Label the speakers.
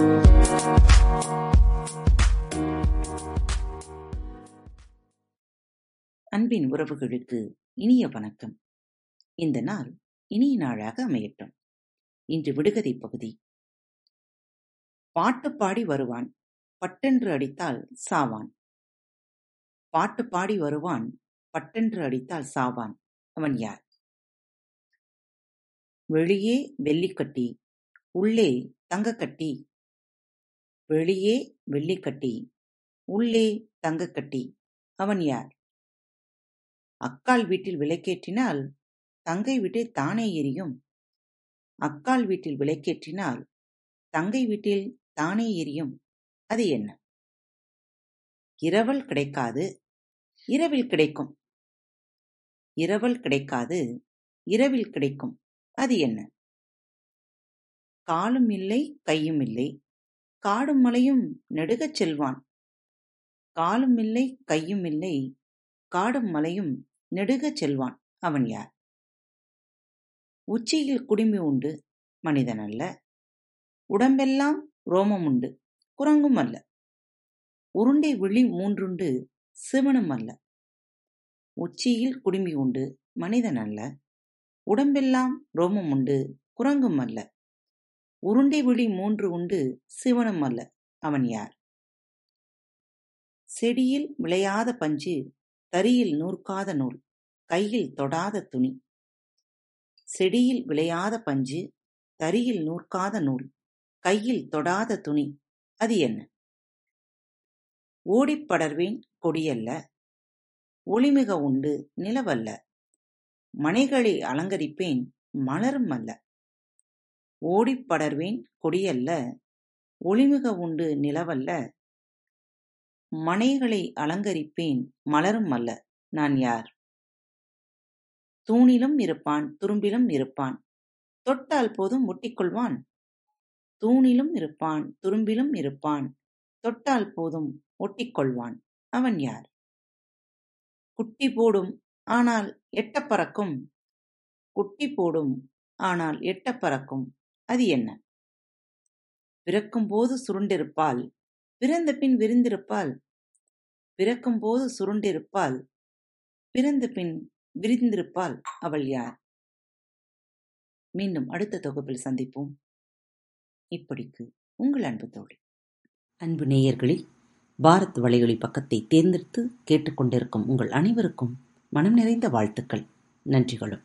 Speaker 1: அன்பின் உறவுகளுக்கு இனிய வணக்கம். இந்த நாள் இனிய நாளாக அமையட்டும். இன்று விடுகதை பகுதி. பாட்டு பாடி வருவான் பட்டென்று அடித்தால் சாவான். பாட்டு பாடி வருவான் பட்டென்று அடித்தால் சாவான். அவன் யார்? வெளியே வெள்ளிக்கட்டி உள்ளே தங்கக்கட்டி வெளியே வெள்ளிக்கட்டி உள்ளே தங்கக்கட்டி அவன் யார்? அக்காள் வீட்டில் விளக்கேற்றினால் தங்கை வீட்டில் தானே எரியும்? அக்காள் வீட்டில் விளக்கேற்றினால் தங்கை வீட்டில் தானே எரியும்? அது என்ன? இரவல் கிடைக்காது இரவில் கிடைக்கும். இரவல் கிடைக்காது இரவில் கிடைக்கும். அது என்ன? காலும் இல்லை கையும் இல்லை. காடும் மலையும் நெடுகச் செல்வான். காலும் இல்லை கையும் இல்லை காடும் மலையும் நெடுகச் செல்வான். அவன் யார்? உச்சியில் குடுமி உண்டு மனிதன் அல்ல. உடம்பெல்லாம் ரோமம் உண்டு குரங்கும் அல்ல. உருண்டை விழி மூன்றுண்டு சிவனும் அல்ல. உச்சியில் குடுமி உண்டு மனிதன் அல்ல. உடம்பெல்லாம் ரோமம் உண்டு குரங்கும் அல்ல. உருண்டை விழி மூன்று உண்டு சிவனும் அல்ல அவன் யார்? செடியில் விளையாத பஞ்சு தரியில் நூற்காத நூல் கையில் தொடாத துணி. செடியில் விளையாத பஞ்சு தரியில் நூற்காத நூல் கையில் தொடாத துணி அது என்ன? ஓடிப்படர்வேன் கொடியல்ல ஒளிமிக உண்டு நிலவல்ல மனைகளை அலங்கரிப்பேன் மலரும் அல்ல. ஓடிப் படர்வேன் கொடியல்ல ஒளிமிக உண்டு நிலவல்ல மனைகளை அலங்கரிப்பேன் மலரும் அல்ல நான் யார்? தூணிலும் இருப்பான் துரும்பிலும் இருப்பான் தொட்டால் போதும் ஒட்டிக்கொள்வான் தூணிலும் இருப்பான் துரும்பிலும் இருப்பான் தொட்டால் போதும் ஒட்டிக்கொள்வான் அவன் யார்? குட்டி போடும் ஆனால் எட்ட பறக்கும் குட்டி போடும் ஆனால் எட்ட பறக்கும் அது என்ன? பிறக்கும்போது சுருண்டிருப்பால் பிறந்த பின் விரிந்திருப்பால் பிறக்கும்போது சுருண்டிருப்பால் பிறந்த பின் விரிந்திருப்பால் அவள் யார்? மீண்டும் அடுத்த தொகுப்பில் சந்திப்போம். இப்படிக்கு உங்கள் அன்பு தோழி. அன்பு நேயர்களில் பாரத் வலையொலி பக்கத்தை தேர்ந்தெடுத்து கேட்டுக்கொண்டிருக்கும் உங்கள் அனைவருக்கும் மனம் நிறைந்த வாழ்த்துக்கள். நன்றிகளும்.